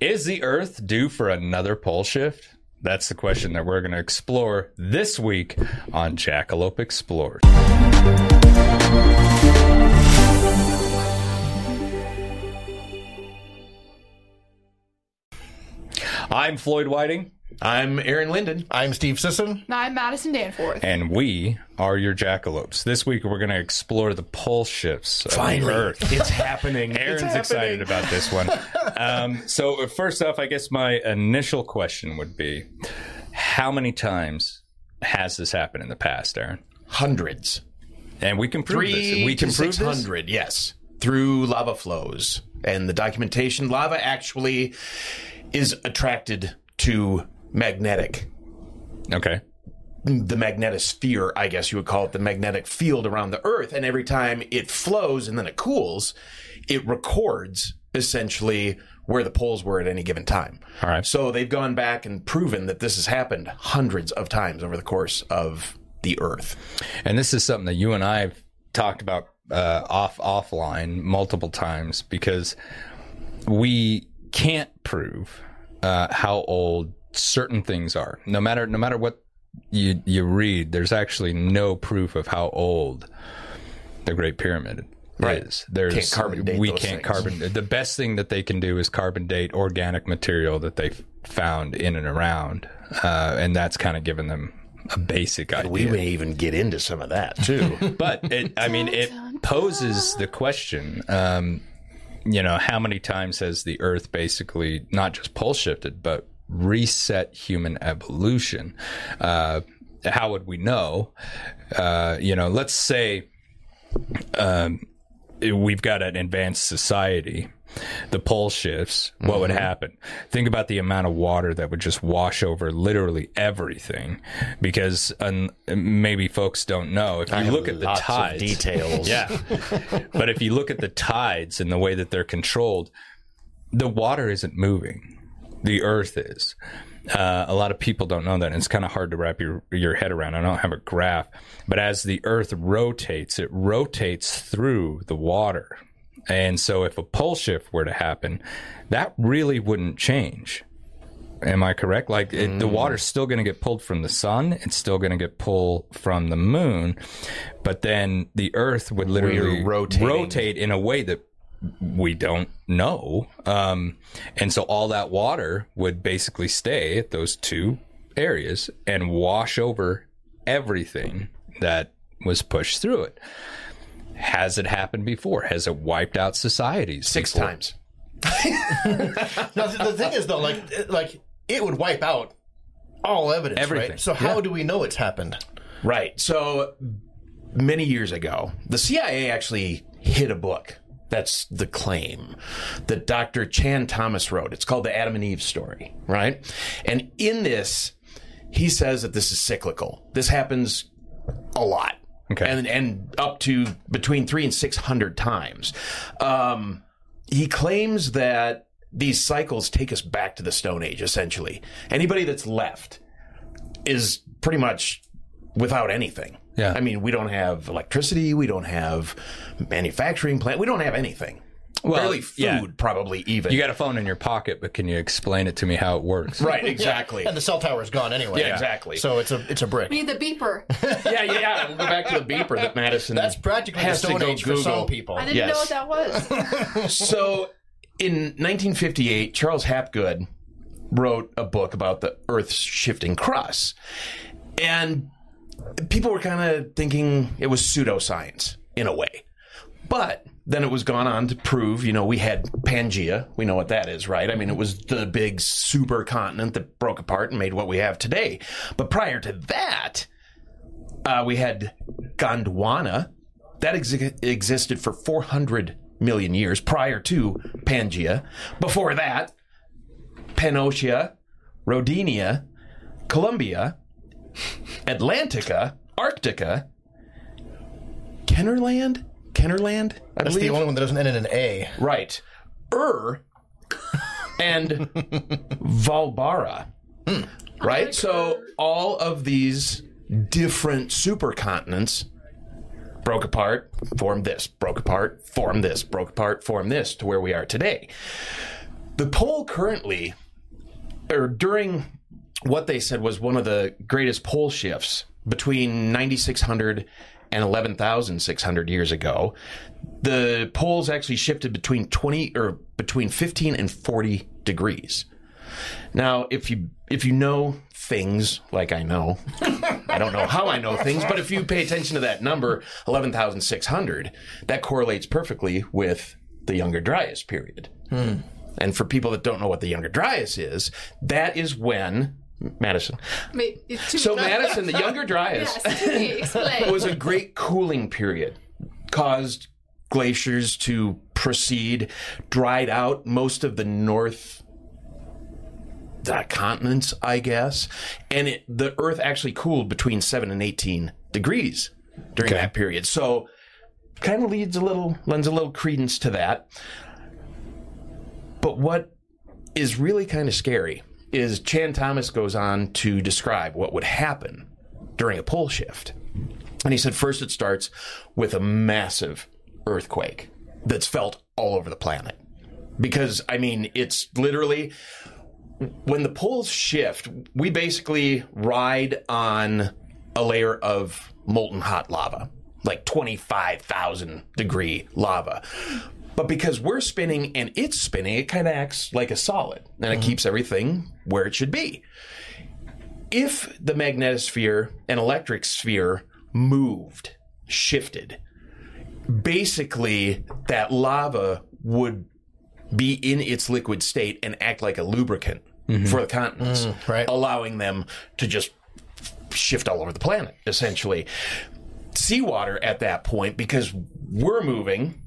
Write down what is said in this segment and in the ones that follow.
Is the Earth due for another pole shift? That's the question that we're going to explore this week on Jackalope Explores. I'm Floyd Whiting, I'm Aaron Linden. I'm Steve Sisson. I'm Madison Danforth. and we are your jackalopes. This week we're going to explore the pole shifts of the Earth. it's happening. Aaron's It's excited about this one. Um, so, uh, first off, I guess my initial question would be how many times has this happened in the past, Aaron? hundreds. And we can prove Three this. We to can prove six this. hundred. Yes, through lava flows and the documentation. Lava actually is attracted to magnetic Okay. the magnetosphere, I guess you would call it, the magnetic field around the Earth. And every time it flows and then it cools, it records essentially where the poles were at any given time. All right. So they've gone back and proven that this has happened hundreds of times over the course of the Earth. And this is something that you and I have talked about uh, off offline multiple times because we can't prove uh, how old certain things are. No matter no matter what you you read, there's actually no proof of how old the Great Pyramid Right. is. There's Can't carbon date we those can't things. carbon. The best thing that they can do is carbon date organic material that they found in and around, uh, and that's kind of given them a basic idea. We may even get into some of that too. but it, I mean, it poses the question. Um, you know, how many times has the Earth basically not just pole shifted, but reset human evolution? Uh, how would we know? Uh, you know, let's say um, we've got an advanced society. The pole shifts. What would happen? Think about the amount of water that would just wash over literally everything. Because um, maybe folks don't know. If you look at the tides, details. yeah. but if you look at the tides and the way that they're controlled, the water isn't moving. The earth is. Uh, a lot of people don't know that, and it's kind of hard to wrap your your head around. I don't have a graph, but as the earth rotates, it rotates through the water. And so if a pole shift were to happen, that really wouldn't change. Am I correct? Like it, the water's still going to get pulled from the sun. It's still going to get pulled from the moon, but then the Earth would literally rotate in a way that we don't know. Um, and so all that water would basically stay at those two areas and wash over everything that was pushed through it. Has it happened before? Has it wiped out societies? Six before? times. Now, the, the thing is, though, like, it- like it would wipe out all evidence, Everything. right? So how do we know it's happened? Right. So many years ago, the CIA actually hid a book. That's the claim that Dr. Chan Thomas wrote. It's called The Adam and Eve Story, right? And in this, he says that this is cyclical. This happens a lot. Okay. And, and up to between three and 600 times. Um, he claims that these cycles take us back to the Stone Age, essentially. Anybody that's left is pretty much without anything. Yeah. I mean, we don't have electricity. We don't have manufacturing plant. We don't have anything. Well, Barely food, yeah. probably even. You got a phone in your pocket, but can you explain it to me how it works? right, exactly. And the cell tower's gone anyway. Yeah, exactly. So it's a it's a brick. We need the beeper. yeah, yeah, yeah. We'll go back to the beeper that Madison. That's practically the has to Stone go Age for some people. I didn't Yes. know what that was. So, in 1958, Charles Hapgood wrote a book about the Earth's shifting crust, and people were kind of thinking it was pseudoscience in a way, but then it was gone on to prove, you know, we had Pangea. We know what that is, right? I mean, it was the big supercontinent that broke apart and made what we have today. But prior to that, uh, we had Gondwana. That ex- existed for 400 million years prior to Pangea. Before that, Pannotia, Rodinia, Columbia, Atlantica, Arctica, Kenorland? Kenorland? I That's believe. the only one that doesn't end in an A. Right. Ur and Vaalbara. Hmm. Right? So all of these different supercontinents broke apart, formed this, broke apart, formed this, broke apart, formed this to where we are today. The pole currently, or during what they said was one of the greatest pole shifts between 9600 and 11,600 years ago, the poles actually shifted between 20 or between 15 and 40 degrees. Now, if you if you know things like I know, I don't know how I know things, but if you pay attention to that number, 11,600, that correlates perfectly with the Younger Dryas period. Hmm. And for people that don't know what the Younger Dryas is, that is when Madison. Wait, it's too So Madison, the Younger Dryas, Yes, to me, explain. was a great cooling period, caused glaciers to proceed, dried out most of the north uh, continents, I guess, and it, the Earth actually cooled between seven and eighteen degrees during Okay. that period. So, kind of leads a little lends a little credence to that. But what is really kind of scary is Chan Thomas goes on to describe what would happen during a pole shift. And he said first it starts with a massive earthquake that's felt all over the planet. Because, I mean, it's literally when the poles shift, we basically ride on a layer of molten hot lava, like 25,000 degree lava. But because we're spinning and it's spinning, it kind of acts like a solid and it mm-hmm. keeps everything where it should be. If the magnetosphere and electric sphere moved, shifted, basically that lava would be in its liquid state and act like a lubricant mm-hmm. for the continents, mm, right. allowing them to just shift all over the planet, essentially. Seawater at that point, because we're moving,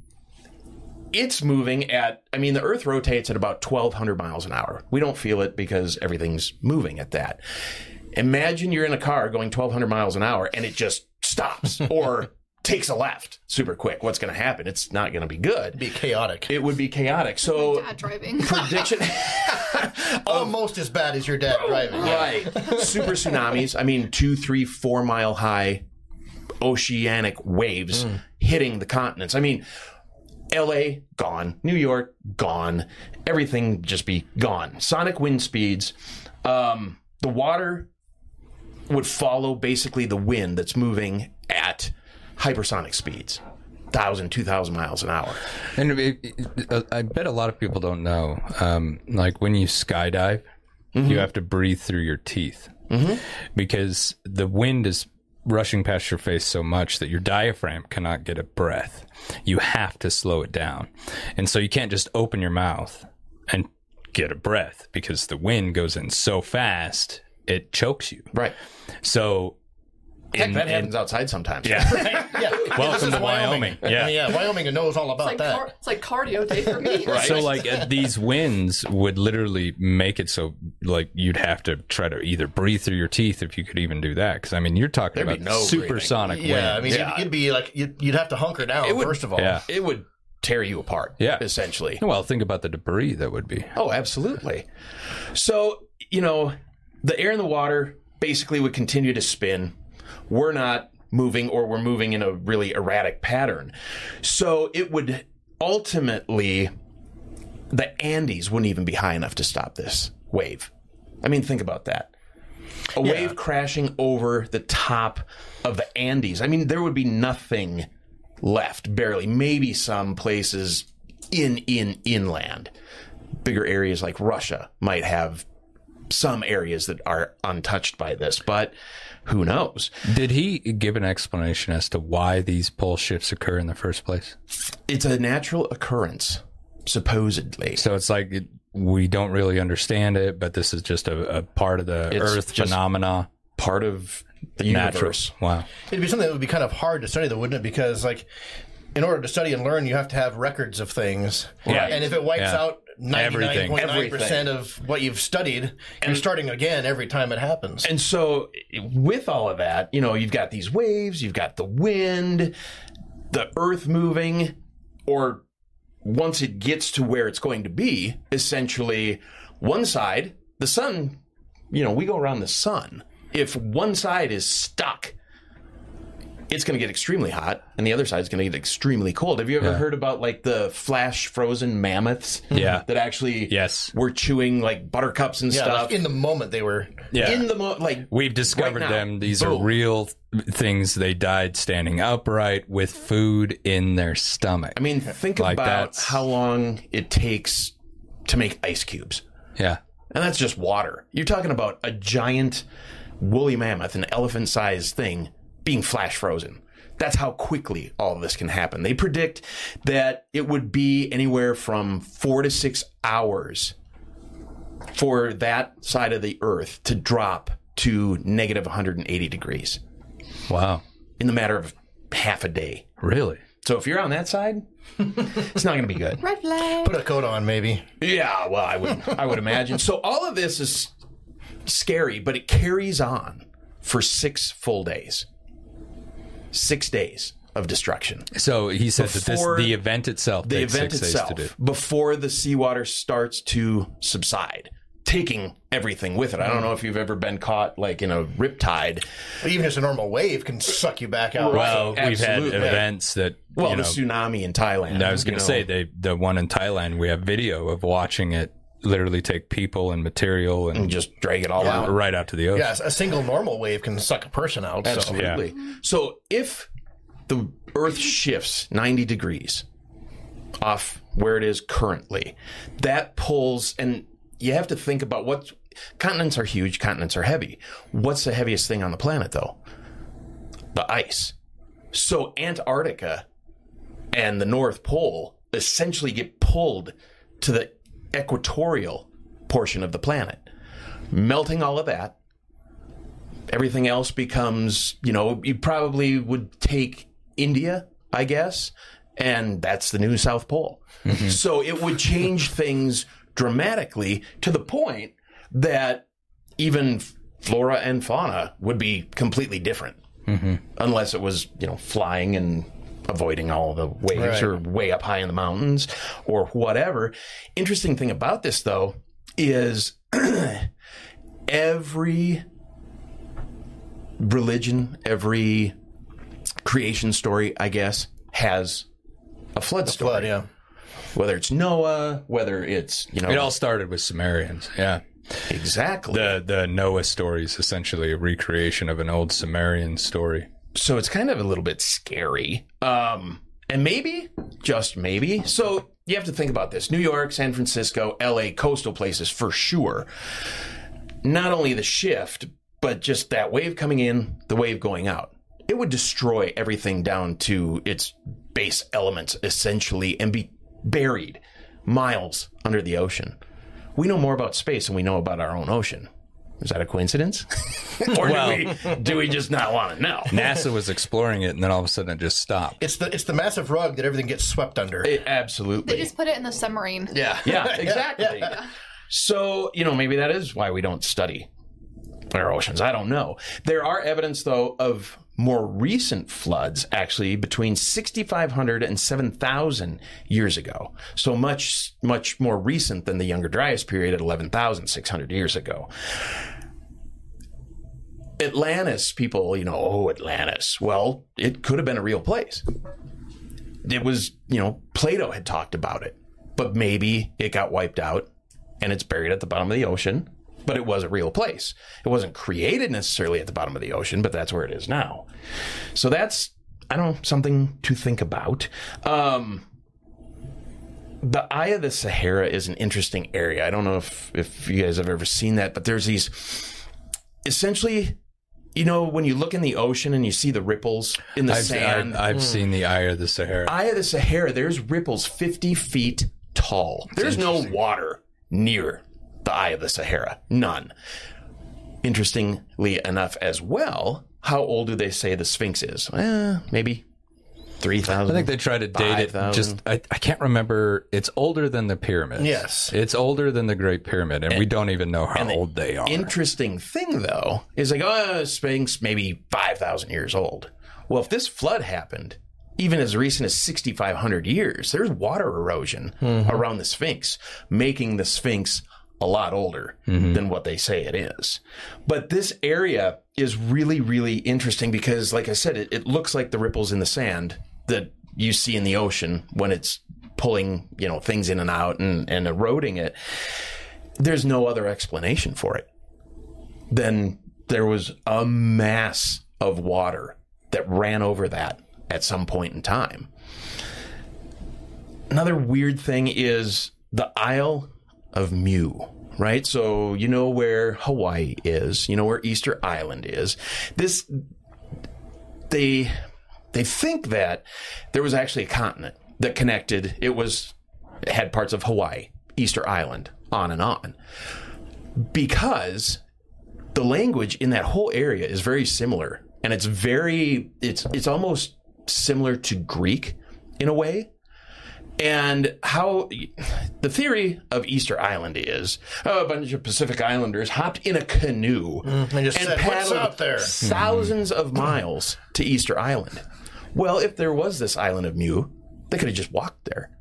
it's moving at, I mean, the Earth rotates at about 1,200 miles an hour. We don't feel it because everything's moving at that. Imagine you're in a car going 1,200 miles an hour and it just stops or takes a left super quick. What's going to happen? It's not going to be good. Be chaotic. It would be chaotic. So, Dad driving. prediction. Almost as bad as your dad driving. Right. Super tsunamis. I mean, two, three, four mile high oceanic waves mm. hitting the continents. I mean, LA, gone. New York, gone. Everything just be gone. Sonic wind speeds. Um, the water would follow basically the wind that's moving at hypersonic speeds. 1,000, 2,000 miles an hour. And it, it- uh, I bet a lot of people don't know. Um, like when you skydive, you have to breathe through your teeth because the wind is rushing past your face so much that your diaphragm cannot get a breath. You have to slow it down. And so you can't just open your mouth and get a breath because the wind goes in so fast, it chokes you. Right. So, Heck, in- that in- happens outside sometimes. yeah. Yeah. Welcome to Wyoming. I Yeah. mean, yeah, Wyoming knows all about like that. car- it's like cardio day for me. Right. So like uh, these winds would literally make it so like you'd have to try to either breathe through your teeth if you could even do that because I mean you're talking There'd about no supersonic yeah, I mean, Yeah. You'd, you'd be like, you'd, you'd have to hunker down, would- first of all. yeah. It would tear you apart. Yeah. Essentially. Well, think about the debris that would be. Oh, absolutely. So, you know, the air and the water basically would continue to spin. We're not moving or we're moving in a really erratic pattern. So it would ultimately, the Andes wouldn't even be high enough to stop this wave. I mean, think about that. A wave crashing over the top of the Andes. I mean, there would be nothing left, barely. Maybe some places in in inland. Bigger areas like Russia might have some areas that are untouched by this, but who knows? Did he give an explanation as to why these pole shifts occur in the first place? It's a natural occurrence, supposedly. So it's like it, we don't really understand it, but this is just a, a part of the It's Earth just phenomena. Part of the Natural. universe. Wow. It'd be something that would be kind of hard to study, though, wouldn't it? Because, like, in order to study and learn, you have to have records of things. Yeah. And if it wipes Yeah. out Everything. 99.9% of what you've studied, you're starting again every time it happens. And so, with all of that, you know, you've got these waves, you've got the wind, the earth moving, or once it gets to where it's going to be, essentially, one side, the sun, you know, we go around the sun. If one side is stuck, it's going to get extremely hot, and the other side is going to get extremely cold. Have you ever Yeah. heard about like the flash frozen mammoths? Yeah. that actually Yes. were chewing like buttercups and Yeah, stuff like in the moment they were. Yeah. in the mo- like We've discovered Right them. These Boom. are real things. They died standing upright with food in their stomach. I mean, think Like about that's- how long it takes to make ice cubes. yeah. And that's just water. You're talking about a giant woolly mammoth, an elephant sized thing, being flash frozen. That's how quickly all of this can happen. They predict that it would be anywhere from four to six hours for that side of the earth to drop to negative 180 degrees Wow. in the matter of half a day. Really? So if you're on that side, it's not going to be good. Red flag. Put a coat on, maybe. Yeah, well, I would I would imagine. So all of this is scary, but it carries on for six full days. Six days of destruction. So he said that this the event itself The takes event six itself, days to do. before the seawater starts to subside, taking everything with it. I don't know if you've ever been caught like in a riptide. But even just a normal wave can suck you back out. Well, we've had events that Well, you know. the tsunami in Thailand. I was going to say they the one in Thailand. We have video of watching it literally take people and material and, and just drag it all out. right out to the ocean. Yeah, a single normal wave can suck a person out. So. Absolutely. So if the Earth shifts 90 degrees off where it is currently, that pulls, and you have to think about what continents are huge, continents are heavy. What's the heaviest thing on the planet, though? The ice. So Antarctica and the North Pole essentially get pulled to the equatorial portion of the planet, melting all of that everything else becomes, you know, you probably would take India, I guess, and that's the new South Pole. Mm-hmm. So it would change things dramatically to the point that even flora and fauna would be completely different. Mm-hmm. Unless it was, you know, flying and avoiding all the waves Right. or way up high in the mountains or whatever. Interesting thing about this though is every religion, every creation story, I guess, has a flood story. Flood, yeah. Whether it's Noah, whether it's you know It all started with Sumerians. Yeah. exactly. The the Noah story is essentially a recreation of an old Sumerian story. So it's kind of a little bit scary. Um, and maybe, just maybe. So you have to think about this: New York, San Francisco, L.A., coastal places for sure. Not only the shift, but just that wave coming in, the wave going out. It would destroy everything down to its base elements, essentially, and be buried miles under the ocean. We know more about space than we know about our own ocean. Is that a coincidence? or Well- do, we, do we just not want to know? NASA was exploring it, and then all of a sudden it just stopped. It's the it's the massive rug that everything gets swept under. It- absolutely. They just put it in the submarine. yeah. yeah, exactly. So, you know, maybe that is why we don't study our oceans. I don't know. There are evidence, though, of more recent floods, actually, between 6,500 and 7,000 years ago. So much, much more recent than the Younger Dryas period at 11,600 years ago. Atlantis, people, you know, oh, Atlantis. Well, it could have been a real place. It was, you know, Plato had talked about it, but maybe it got wiped out and it's buried at the bottom of the ocean, but it was a real place. It wasn't created necessarily at the bottom of the ocean, but that's where it is now. So that's, I don't know, something to think about. Um, the Eye of the Sahara is an interesting area. I don't know if, if you guys have ever seen that, but there's these essentially, you know, when you look in the ocean and you see the ripples in the I've, sand. I've, I've seen the Eye of the Sahara. Eye of the Sahara, there's ripples 50 feet tall. There's no water near the Eye of the Sahara. None. Interestingly enough, as well, how old do they say the Sphinx is? Eh, maybe 3,000. I think they try to date it. Just I, I can't remember. It's older than the pyramids. Yes. it's older than the Great Pyramid, and, we don't even know how old they are. Interesting thing, though, is like, oh, Sphinx, maybe 5,000 years old. Well, if this flood happened, even as recent as 6,500 years, there's water erosion around the Sphinx, making the Sphinx a lot older mm-hmm. than what they say it is. But this area is really, really interesting because, like I said, it, it looks like the ripples in the sand that you see in the ocean when it's pulling, you know, things in and out and, and eroding it. There's no other explanation for it than there was a mass of water that ran over that at some point in time. Another weird thing is the Isle of Mu, right? So you know where Hawaii is, you know where Easter Island is. This they they think that there was actually a continent that connected. It was it had parts of Hawaii, Easter Island, on and on. Because the language in that whole area is very similar and it's very it's it's almost similar to Greek in a way. And how the theory of Easter Island is oh, a bunch of Pacific Islanders hopped in a canoe mm, and just said, paddled out there?" 1000s of miles to Easter Island. Well, if there was this island of Mu, they could have just walked there.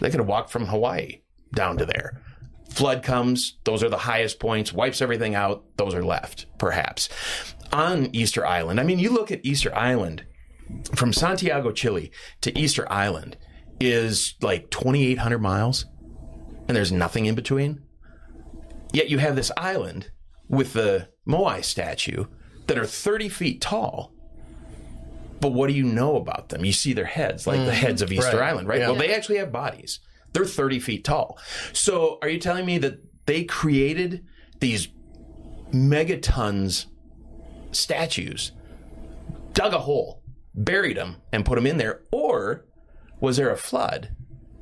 They could have walked from Hawaii down to there. Flood comes, those are the highest points, wipes everything out, those are left, perhaps. On Easter Island, I mean, you look at Easter Island from Santiago, Chile to Easter Island is like 2,800 miles, and there's nothing in between. Yet you have this island with the Moai statue that are 30 feet tall. But what do you know about them? You see their heads, like the mm, heads of Easter right. Island, right? Yeah. Well, they actually have bodies. They're 30 feet tall. So are you telling me that they created these megatons statues, dug a hole, buried them, and put them in there? Or was there a flood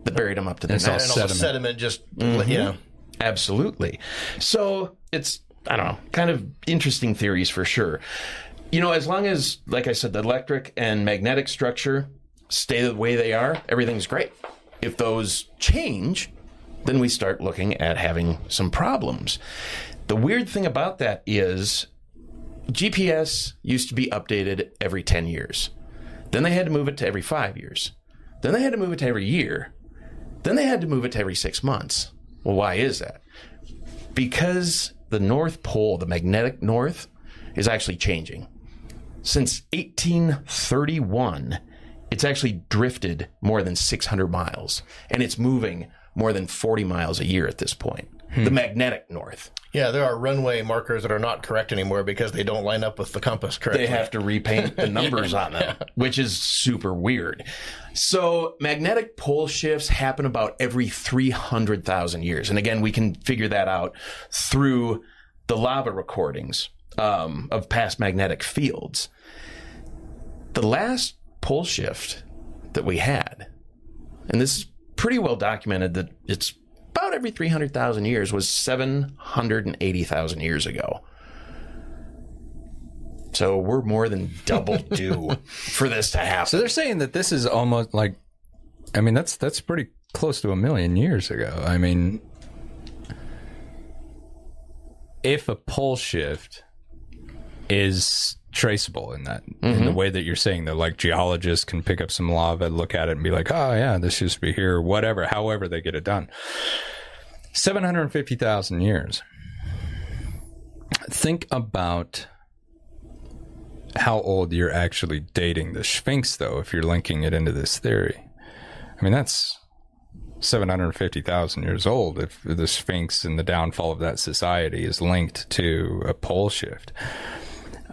that buried them up to the neck? And all the Sediment. sediment just, Mm-hmm. you know. Absolutely. So it's, I don't know, kind of interesting theories for sure. You know, as long as, like I said, the electric and magnetic structure stay the way they are, everything's great. If those change, then we start looking at having some problems. The weird thing about that is GPS used to be updated every 10 years. Then they had to move it to every five years. Then they had to move it to every year. Then they had to move it to every six months. Well, why is that? Because the North Pole, the magnetic north, is actually changing. Since 1831, it's actually drifted more than 600 miles, and it's moving more than 40 miles a year at this point. The magnetic north. Yeah, there are runway markers that are not correct anymore because they don't line up with the compass correctly. They have to repaint the numbers on them, which is super weird. So magnetic pole shifts happen about every 300,000 years. And again, we can figure that out through the lava recordings um, of past magnetic fields. The last pole shift that we had, and this is pretty well documented that it's about every 300,000 years, was 780,000 years ago. So we're more than double due for this to happen. So they're saying that this is almost like, I mean, that's that's pretty close to a million years ago. I mean, if a pole shift is traceable in that in the mm-hmm. way that you're saying that like geologists can pick up some lava look at it and be like oh yeah this used to be here whatever however they get it done 750,000 years think about how old you're actually dating the Sphinx, though, if you're linking it into this theory. I mean, that's 750,000 years old if the Sphinx and the downfall of that society is linked to a pole shift.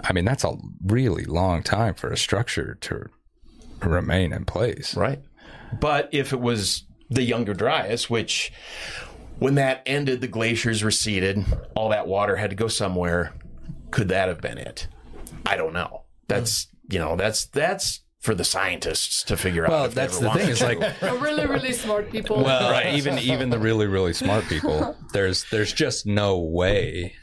I mean, that's a really long time for a structure to remain in place. Right. But if it was the Younger Dryas, which when that ended, the glaciers receded, all that water had to go somewhere. Could that have been it? I don't know. That's you know that's that's for the scientists to figure out. Well, if that's the thing. It's like, The really, really smart people. well, right. even even the really really smart people, there's there's just no way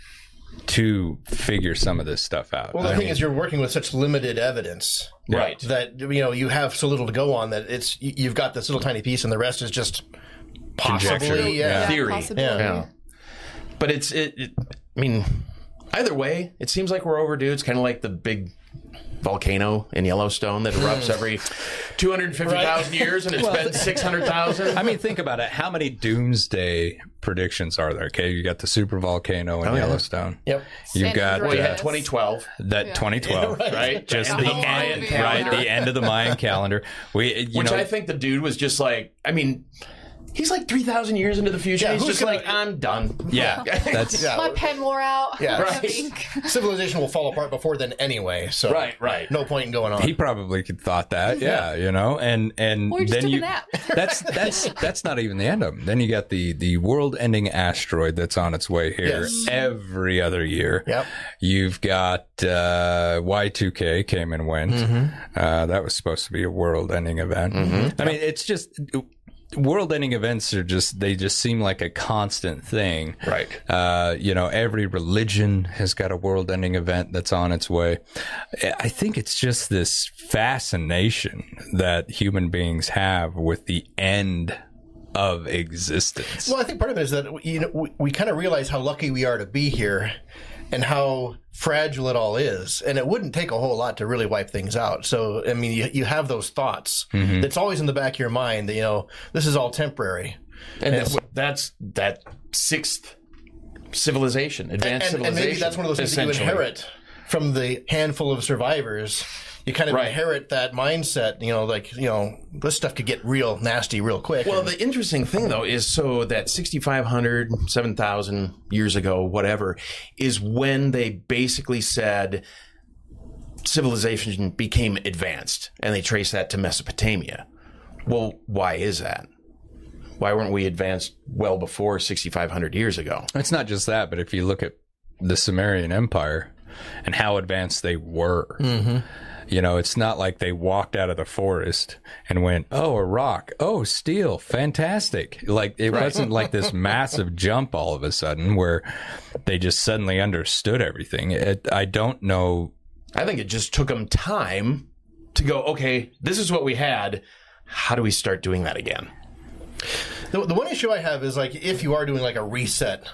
to figure some of this stuff out. Well, the I thing mean, is, you're working with such limited evidence, Right. That you know you have so little to go on that it's you- you've got this little tiny piece, and the rest is just Conjecture. possibly, yeah. yeah, theory. possibility. Yeah. But it's it, it. I mean, either way, it seems like we're overdue. It's kind of like the big volcano in Yellowstone that erupts every 250,000 years and it's been 600,000. I mean, think about it. How many doomsday predictions are there? Okay, you got the super volcano in oh, Yellowstone. Yep. You've got well, you had 2012, that 2012, right? Just the the end, calendar. right? The end of the Mayan calendar. We, you Which know, I think the dude was just like, I mean, he's like 3,000 years into the future. Yeah, he's just gonna- like, I'm done. yeah, that's Yeah. My pen wore out. Yeah. Right. Civilization will fall apart before then anyway. So Right, right. No point in going on. he probably could thought that, yeah, you know, and and Or just then took a you nap. that's that's that's not even the end of them. Then you got the the world-ending asteroid that's on its way here Yes. every other year. Yep. You've got uh, Y2K came and went. Uh, that was supposed to be a world-ending event. I mean, it's just world-ending events are just they just seem like a constant thing. Right. Uh, you know, every religion has got a world-ending event that's on its way. I think it's just this fascination that human beings have with the end of existence. Well, I think part of it is that you know we, we kind of realize how lucky we are to be here, and how fragile it all is. And it wouldn't take a whole lot to really wipe things out. So I mean, you, you have those thoughts. Mm-hmm. It's always in the back of your mind that you know this is all temporary. And that's, that's that sixth civilization, advanced And, and civilization. maybe that's one of those things that you inherit from the handful of survivors. You kind of Right. inherit that mindset. You know, like you know, this stuff could get real nasty real quick. Well, And- the interesting thing though is so that 6,500, 7,000 years ago, whatever, is when they basically said civilization became advanced and they trace that to Mesopotamia. Well, why is that? Why weren't we advanced well before 6,500 years ago? It's not just that, but if you look at the Sumerian Empire and how advanced they were, mm-hmm. You know, it's not like they walked out of the forest and went, "Oh, a rock! Oh, steel! Fantastic!" Like it wasn't like this massive jump all of a sudden where they just suddenly understood everything. It, I don't know. I think it just took them time to go, okay, this is what we had. How do we start doing that again? The, the one issue I have is like if you are doing like a reset,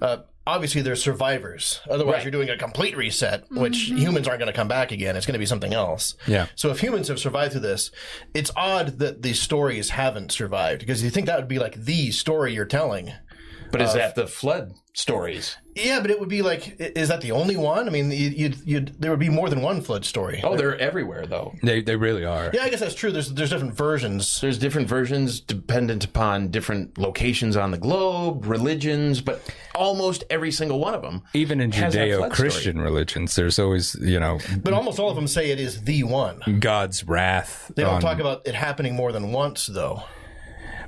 uh, obviously there's survivors. Otherwise, Right. you're doing a complete reset, which mm-hmm. humans aren't going to come back again. It's going to be something else. Yeah. So if humans have survived through this, it's odd that these stories haven't survived because you think that would be like the story you're telling. But is that the flood stories? Yeah, but it would be like, is that the only one? I mean, you'd, you'd, you'd there would be more than one flood story. Oh, they're everywhere though. They they really are. Yeah, I guess that's true. There's there's different versions. There's different versions dependent upon different locations on the globe, religions, but almost every single one of them. Even in has that flood Judeo-Christian religions, there's always you know But almost all of them say it is the one. God's wrath. They don't on- talk about it happening more than once, though.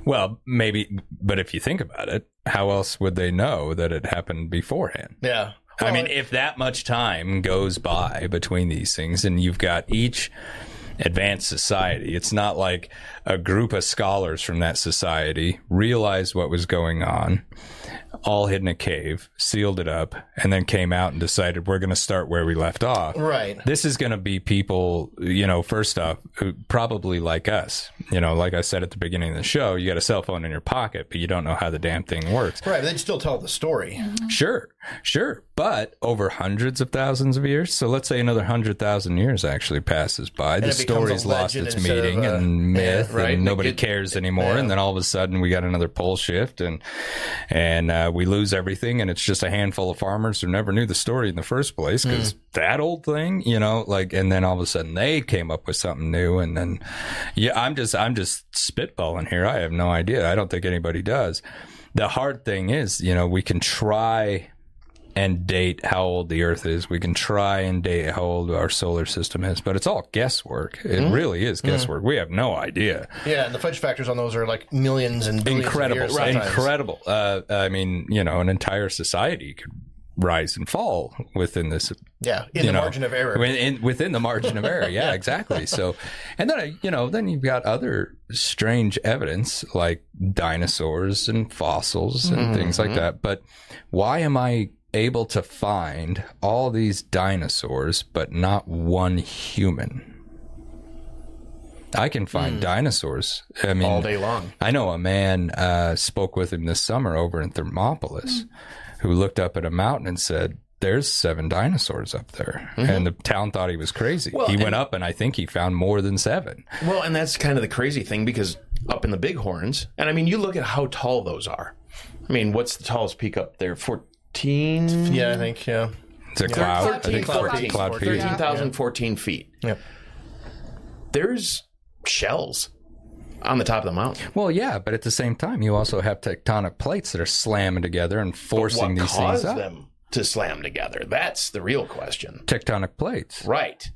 Well, maybe, but if you think about it, how else would they know that it happened beforehand? Yeah. I mean, if that much time goes by between these things and you've got each advanced society, it's not like a group of scholars from that society realized what was going on, all hid in a cave, sealed it up, and then came out and decided we're going to start where we left off. Right. This is going to be people, you know, first off, who probably like us. You know, like I said at the beginning of the show, you got a cell phone in your pocket, but you don't know how the damn thing works. Right, but they'd still tell the story. Sure, sure. But over hundreds of thousands of years, so let's say another hundred thousand years actually passes by, the it becomes a story's lost its meaning a- and myth, right. and nobody It- cares anymore. And then all of a sudden, we got another pole shift, and and uh, we lose everything, and it's just a handful of farmers who never knew the story in the first place because that old thing, you know, like, and then all of a sudden they came up with something new, and then yeah, I'm just I'm just spitballing here. I have no idea. I don't think anybody does. The hard thing is, you know, we can try and date how old the Earth is. We can try and date how old our solar system is, but it's all guesswork. It mm-hmm. really is mm-hmm. guesswork. We have no idea. Yeah, and the fudge factors on those are like millions and billions Incredible, of years. incredible. Uh, I mean, you know, an entire society could rise and fall within this Yeah, in the know, margin of error. within, within the margin of error. Yeah, exactly. So, and then, you know, then you've got other strange evidence like dinosaurs and fossils and mm-hmm. things like that. But why am I able to find all these dinosaurs, but not one human? I can find dinosaurs. I mean, all day long. I know a man uh, spoke with him this summer over in Thermopolis who looked up at a mountain and said, there's seven dinosaurs up there, and the town thought he was crazy. Mm-hmm. Well, he and- went up, and I think he found more than seven. Well, and that's kind of the crazy thing because up in the bighorns, and I mean, you look at how tall those are. I mean, what's the tallest peak up there? 14? Yeah, I think. Yeah. It's a cloud. I 13, think 14. cloud peak. 13,000, 14 feet. Yep. There's shells on the top of the mountain. Well, yeah, but at the same time, you also have tectonic plates that are slamming together and forcing what these caused things up. them to slam together? That's the real question. Tectonic plates. Right.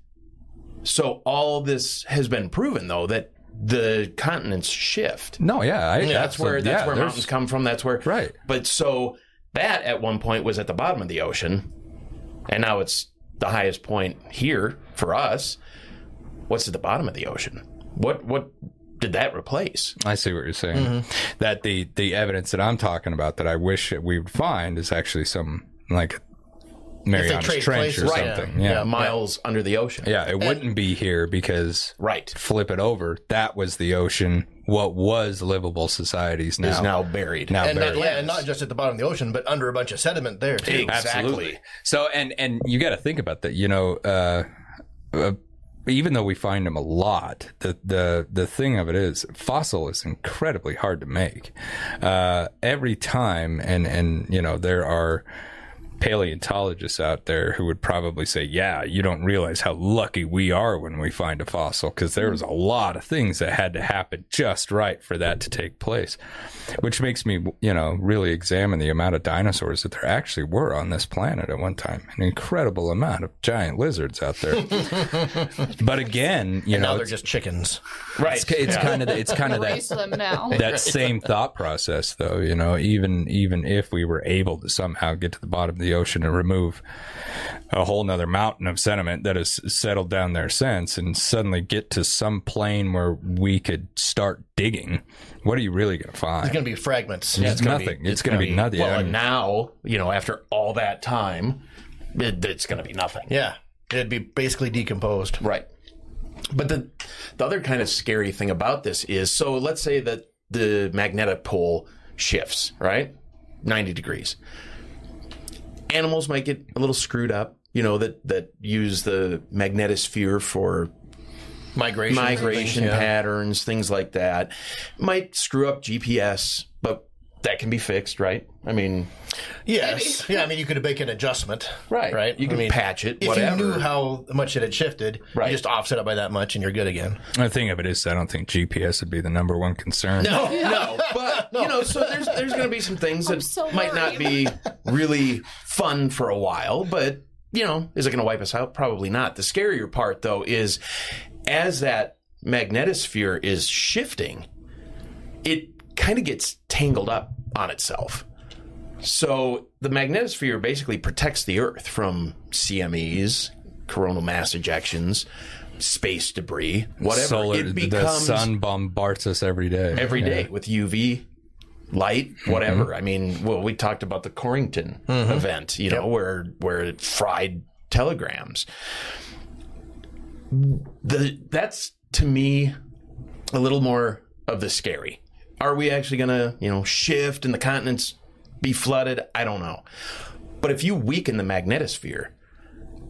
So all this has been proven, though, that the continents shift. No, yeah, I, that's where that's yeah, where mountains come from. That's where Right. But so that at one point was at the bottom of the ocean, and now it's the highest point here for us. What's at the bottom of the ocean? What what did that replace? I see what you're saying. Mm-hmm. That the the evidence that I'm talking about that I wish that we would find is actually some like Mariana's trade Trench or places, right. something. Yeah. Yeah. Miles under the ocean. Yeah, it wouldn't be here because Right. flip it over. That was the ocean. What was livable societies now Is now buried. now And not, yeah, and not just at the bottom of the ocean, but under a bunch of sediment there too. Exactly. So and and you got to think about that. You know, uh, uh, even though we find them a lot, the the the thing of it is, fossil is incredibly hard to make. Uh, every time, and and you know, there are paleontologists out there who would probably say, "Yeah, you don't realize how lucky we are when we find a fossil because there was a mm-hmm. lot of things that had to happen just right for that to take place." Which makes me, you know, really examine the amount of dinosaurs that there actually were on this planet at one time. An incredible amount of giant lizards out there. but again, you now know, they're just chickens. Right. it's, it's kind of it's kind of that Raise them now. that same thought process though you know even even if we were able to somehow get to the bottom of the ocean and remove a whole nother mountain of sediment that has settled down there since and suddenly get to some plane where we could start digging what are you really going to find It's going to be fragments. it's gonna be- nothing it's, going to be, nothing Well, I and mean, now you know after all that time, it, it's going to be nothing. Yeah, it'd be basically decomposed. Right. But the the other kind of scary thing about this is so let's say that the magnetic pole shifts, right? 90 degrees. Animals might get a little screwed up, you know, that that use the magnetosphere for Migration, migration things, yeah. patterns, things like that. Might screw up GPS, but that can be fixed, right? I mean, Yes, yeah. I mean, you could make an adjustment, right. Right. You can I mean, patch it, If whatever. you knew how much it had shifted, Right. you just offset it by that much, and you're good again. the thing of it is i don't think gps would be the number one concern No, no, but you know, so there's there's going to be some things that so might not be really fun for a while, but you know, is it going to wipe us out? Probably not. The scarier part, though, is as that magnetosphere is shifting, it kind of gets tangled up on itself. So the magnetosphere basically protects the Earth from CMEs, coronal mass ejections, space debris, whatever. Solar, it becomes, the sun bombards us every day. Every day Yeah. with UV light, whatever. Mm-hmm. I mean, well, we talked about the Carrington mm-hmm. event, you know, where where it fried telegrams. The that's to me a little more of the scary. Are we actually going to, you know, shift and the continents be flooded? I don't know. But if you weaken the magnetosphere,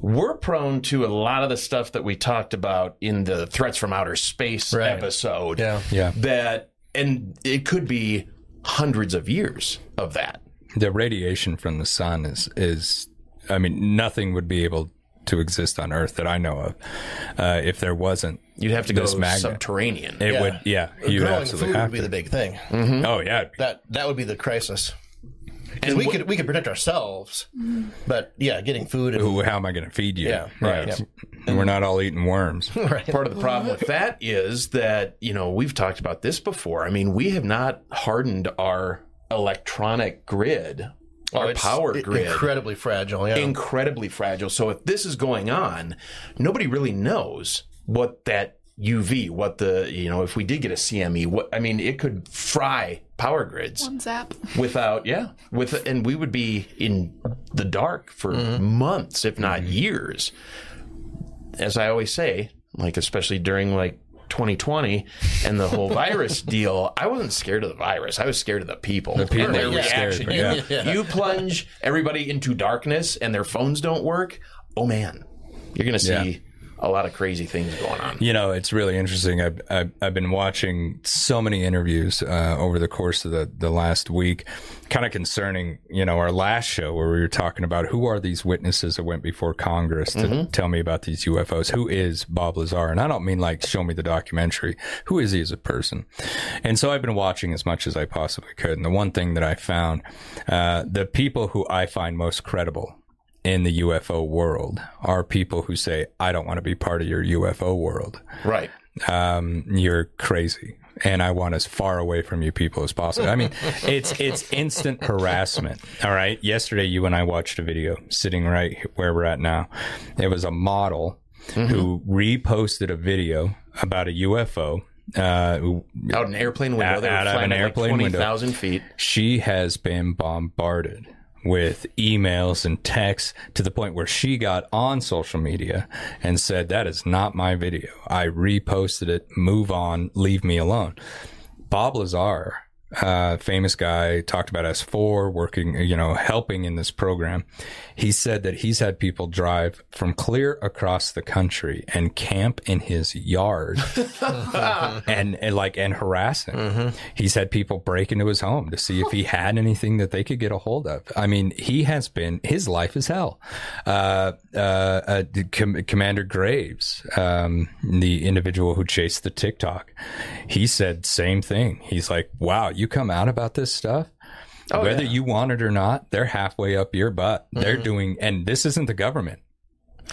we're prone to a lot of the stuff that we talked about in the threats from outer space Right. episode Yeah. Yeah. that and it could be hundreds of years of that the radiation from the sun is is I mean nothing would be able to exist on Earth that I know of uh, if there wasn't. you'd have to go This magnet. subterranean It Yeah. would, yeah, you Growing absolutely food have would be to. the big thing. oh yeah, That that would be the crisis. And we what- could we could protect ourselves, but yeah, getting food and Ooh, how am I going to feed you? Yeah, right. And we're not all eating worms. right. part of the problem with that is that you know we've talked about this before i mean we have not hardened our electronic grid our Oh, It's power grid incredibly fragile. Yeah, incredibly fragile. So if this is going on, nobody really knows what that UV, what the you know, if we did get a CME, what I mean, it could fry power grids One zap. without, yeah, with and we would be in the dark for mm-hmm. months, if not years. As I always say, like especially during like 2020 and the whole virus deal, I wasn't scared of the virus. I was scared of the people. The people and their were reaction. yeah. You, Yeah. you plunge everybody into darkness and their phones don't work. Oh man, you're going to see Yeah. A lot of crazy things going on. You know, it's really interesting. I've, I've, I've been watching so many interviews uh, over the course of the, the last week, kind of concerning, you know, our last show where we were talking about who are these witnesses that went before Congress to tell me about these UFOs? Who is Bob Lazar? And I don't mean like show me the documentary. Who is he as a person? And so I've been watching as much as I possibly could. And the one thing that I found, uh, the people who I find most credible in the UFO world are people who say, I don't want to be part of your UFO world. Right. Um, you're crazy. And I want as far away from you people as possible. I mean, it's, it's instant harassment. All right. Yesterday, you and I watched a video sitting right where we're at now. It was a model who reposted a video about a UFO. Uh, Out an airplane window. Out- out of an airplane like window. 20,000 feet. she has been bombarded with emails and texts to the point where she got on social media and said, That is not my video. I reposted it. Move on. Leave me alone. Bob Lazar, uh, famous guy, talked about S4, working, you know, helping in this program. He said that he's had people drive from clear across the country and camp in his yard and, and like and harass him. He's had people break into his home to see if he had anything that they could get a hold of. I mean, he has been his life is hell. Uh, uh, uh, Com- Commander Graves, um, the individual who chased the Tic Tac, he said same thing. He's like, "Wow, you come out about this stuff." Oh, whether you want it or not, they're halfway up your butt. They're mm-hmm. doing, and this isn't the government.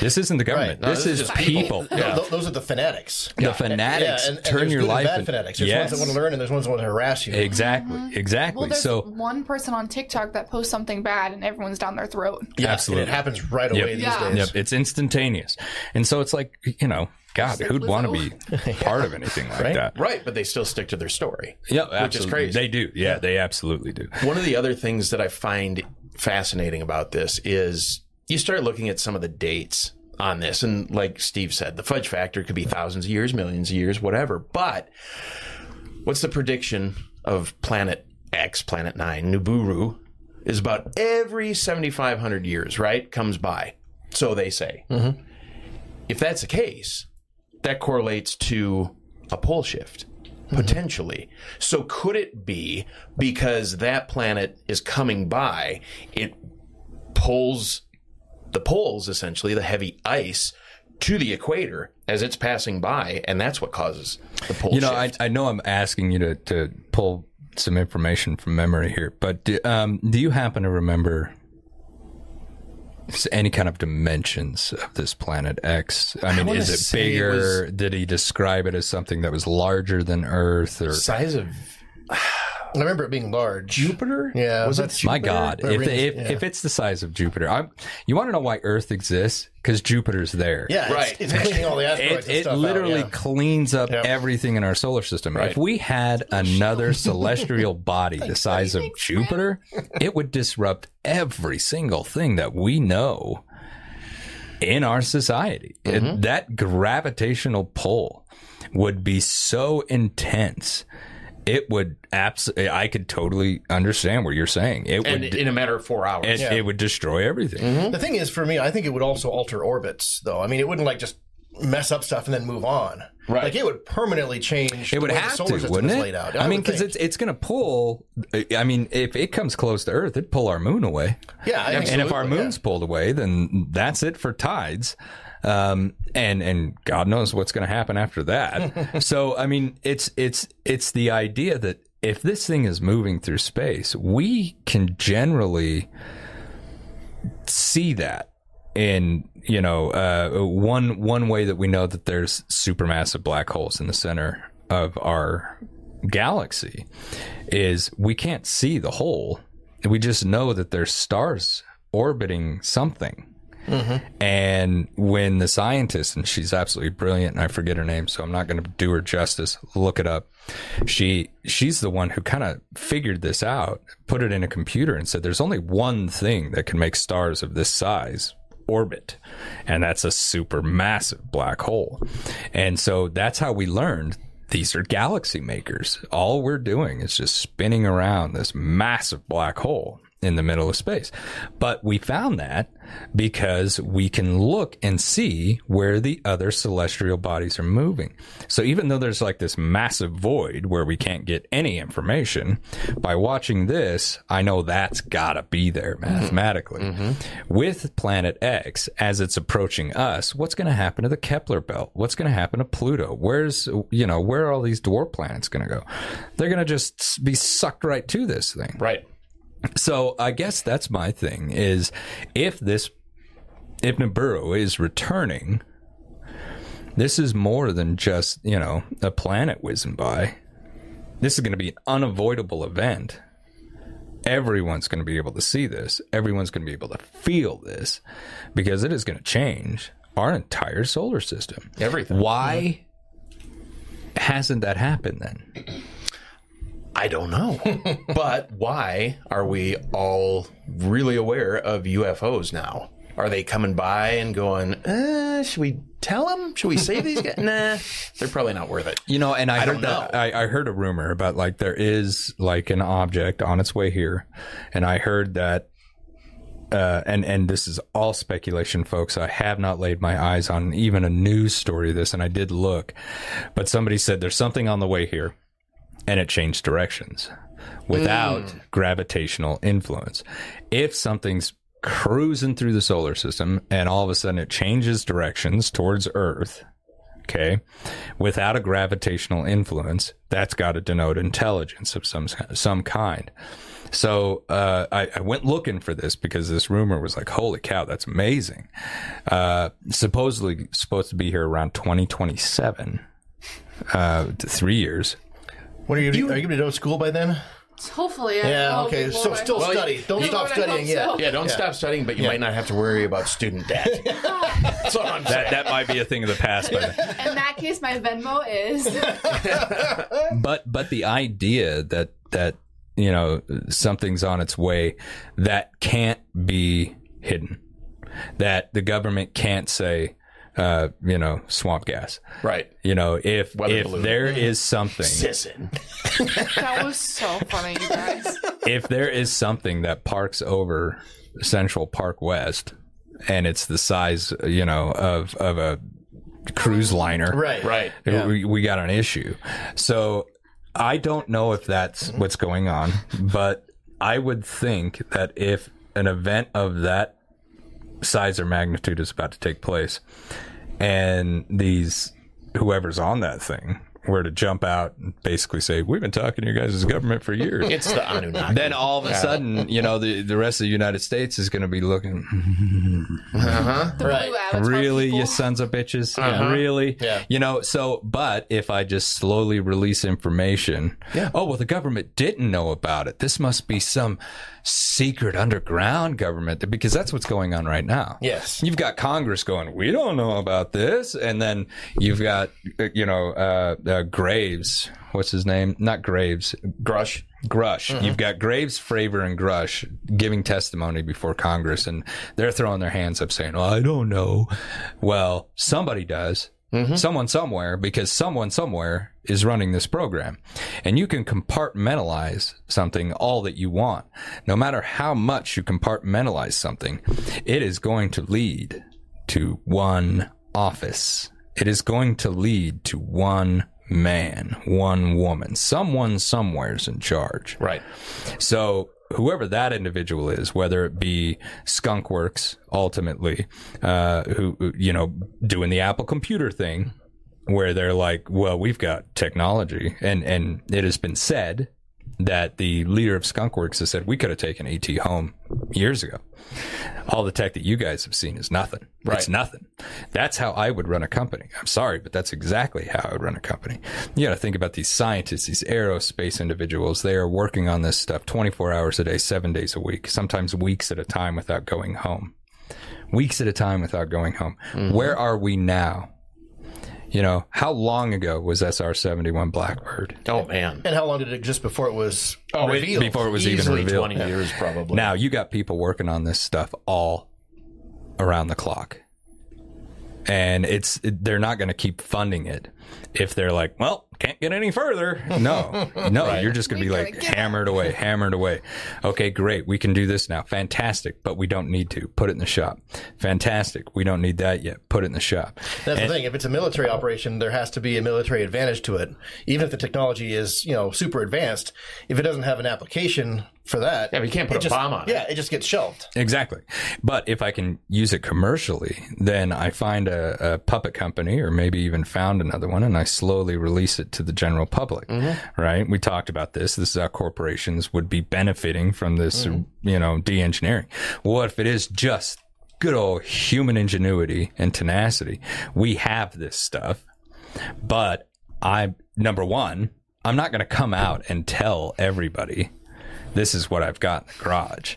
This isn't the government. Right. No, this, this is is people. people. Th- th- those are the fanatics. The fanatics Yeah, and, and turn there's your good life. and bad in- fanatics. There's yes. ones that want to learn, and there's ones that want to harass you. Exactly. Mm-hmm. Exactly. Well, there's so one person on TikTok that posts something bad and everyone's down their throat. Yeah, Absolutely. and it happens right away Yep. these Yeah. days. Yep, it's instantaneous. And so it's like, you know, God, like who'd want to be part of anything like Right. that? Right. But they still stick to their story. Yeah, Which is absolutely. crazy. They do. Yeah, they absolutely do. One of the other things that I find fascinating about this is you start looking at some of the dates on this. And like Steve said, the fudge factor could be thousands of years, millions of years, whatever. But what's the prediction of planet X, planet nine, Nibiru, is about every 7,500 years, right? Comes by. So they say. Mm-hmm. If that's the case, that correlates to a pole shift mm-hmm. potentially. So could it be because that planet is coming by, it pulls the poles essentially, the heavy ice to the equator as it's passing by, and that's what causes the pole You know, I. I know I'm asking you to, to pull some information from memory here, but do, um, do you happen to remember any kind of dimensions of this planet X? I mean, wanna is it say it bigger? Did he describe it as something that was larger than Earth? Or Size of I remember it being large. Jupiter? Yeah, was it that's- My God, if, rings, if, yeah. if it's the size of Jupiter, I'm, you want to know why Earth exists? Because Jupiter's there. Yeah, Right. It's, it's cleaning all the asteroids It, and it stuff literally out, yeah. cleans up Yep. everything in our solar system. Right. If we had another celestial body the size of Jupiter, it would disrupt every single thing that we know in our society. Mm-hmm. that gravitational pull would be so intense. It would absolutely, I could totally understand what you're saying. It And would, in a matter of four hours. it, Yeah. it would destroy everything. Mm-hmm. The thing is, for me, I think it would also alter orbits, though. I mean, it wouldn't like just mess up stuff and then move on. Right. Like it would permanently change. It would the have the solar to, wouldn't it? laid out. I mean, because it's it's going to pull. I mean, if it comes close to Earth, it'd pull our moon away. yeah, and if so, our yeah. moon's pulled away, then that's it for tides. Um, and and God knows what's going to happen after that. so I mean, it's it's it's the idea that if this thing is moving through space, we can generally see that in you know uh, one one way that we know that there's supermassive black holes in the center of our galaxy is we can't see the hole we just know that there's stars orbiting something Mm-hmm. and when the scientist and she's absolutely brilliant and i forget her name so i'm not going to do her justice look it up she she's the one who kind of figured this out put it in a computer and said there's only one thing that can make stars of this size orbit. And that's a super massive black hole. And so that's how we learned these are galaxy makers. All we're doing is just spinning around this massive black hole in the middle of space. But we found that because we can look and see where the other celestial bodies are moving. So even though there's like this massive void where we can't get any information, by watching this, I know that's gotta be there mm-hmm. mathematically. Mm-hmm. With Planet X, as it's approaching us, what's going to happen to the Kepler belt? What's going to happen to Pluto? Where's, you know, where are all these dwarf planets going to go? They're going to just be sucked right to this thing. Right. So I guess that's my thing is if this if Nibiru is returning, this is more than just, you know, a planet whizzing by. This is going to be an unavoidable event. Everyone's going to be able to see this. Everyone's going to be able to feel this because it is going to change our entire solar system. Everything. Why hasn't that happened then? I don't know. but why are we all really aware of UFOs now? Are they coming by and going, uh, should we tell them? Should we save these guys? nah, they're probably not worth it. You know, and I, heard don't that, know. I, I heard a rumor about like there is like an object on its way here, and I heard that. Uh, and and this is all speculation, folks. I have not laid my eyes on even a news story of this, and I did look, but somebody said there's something on the way here, and it changed directions without gravitational influence. If something's cruising through the solar system and all of a sudden it changes directions towards Earth, okay, without a gravitational influence, that's got to denote intelligence of some some kind. So uh, I, I went looking for this because this rumor was like, "Holy cow, that's amazing!" Uh, supposedly supposed to be here around 2027, uh, three years. When are you, are you going to go to school by then? Hopefully, I Yeah, okay. good So Lord. still Well, study. Don't you- stop Lord, I hope studying yet. so. Yeah, don't stop studying, but you might not have to worry about student debt. That's what I'm saying. That that might be a thing of the past by then. In that case, my Venmo is. but but the idea that that you know something's on its way that can't be hidden that the government can't say uh you know swamp gas Right. you know if Weather if balloon. there is something Sissin. that was so funny, you guys. if there is something that parks over Central Park West and it's the size you know of of a cruise liner Right. Right. we, we got an issue. So I don't know if that's what's going on, but I would think that if an event of that size or magnitude is about to take place. And these whoever's on that thing were to jump out and basically say, We've been talking to you guys as government for years. It's the Anunnaki. then all of a sudden, you know, the, the rest of the United States is going to be looking, The Right. blue avatar really, people. you sons of bitches? Really? Yeah. You know, so, but if I just slowly release information, Yeah. oh, well, the government didn't know about it. This must be some secret underground government because that's what's going on right now. Yes. You've got Congress going, we don't know about this. And then you've got, uh, you know, uh, uh, Uh, Graves. What's his name? Not Graves. Grush. Grush. Mm-hmm. You've got Graves, Fravor, and Grush giving testimony before Congress, and they're throwing their hands up saying, oh, I don't know. Well, somebody does. Mm-hmm. Someone somewhere, because someone somewhere is running this program. And you can compartmentalize something all that you want. No matter how much you compartmentalize something, it is going to lead to one office. It is going to lead to one man, one woman. Someone somewhere's in charge. Right. So whoever that individual is, whether it be Skunkworks ultimately, uh, who, you know, doing the Apple computer thing where they're like, well, we've got technology and, and it has been said that the leader of Skunkworks has said we could have taken ET home years ago. All the tech that you guys have seen is nothing. It's nothing. That's how I would run a company. I'm sorry, but that's exactly how I would run a company. You got to think about these scientists, these aerospace individuals. They are working on this stuff 24 hours a day, seven days a week, sometimes weeks at a time without going home. Weeks at a time without going home. Mm-hmm. Where are we now? You know, how long ago was SR 71 Blackbird? Oh man. And how long did it exist before it was Oh, it- revealed? Before it was Easily even revealed. twenty years probably. Now you got people working on this stuff all around the clock. And it's they're not going to keep funding it if they're like, well, can't get any further. No, no, you're just going to be like hammered away, hammered away. Okay, great, we can do this now. Fantastic, but we don't need to. Put it in the shop. Fantastic, we don't need that yet. Put it in the shop. That's the thing. If it's a military operation, there has to be a military advantage to it. Even if the technology is, you know, super advanced, if it doesn't have an application for that, Yeah, but you can't put it a just- bomb on it. Yeah, it just gets shelved. Exactly. But if I can use it commercially, then I find a, a puppet company or maybe even found another one and I slowly release it to the general public. Mm-hmm. Right? We talked about this. This is how corporations would be benefiting from this, mm-hmm. you know, de engineering. What if it is just good old human ingenuity and tenacity? We have this stuff, but I, number one, I'm not going to come out and tell everybody this is what I've got in the garage.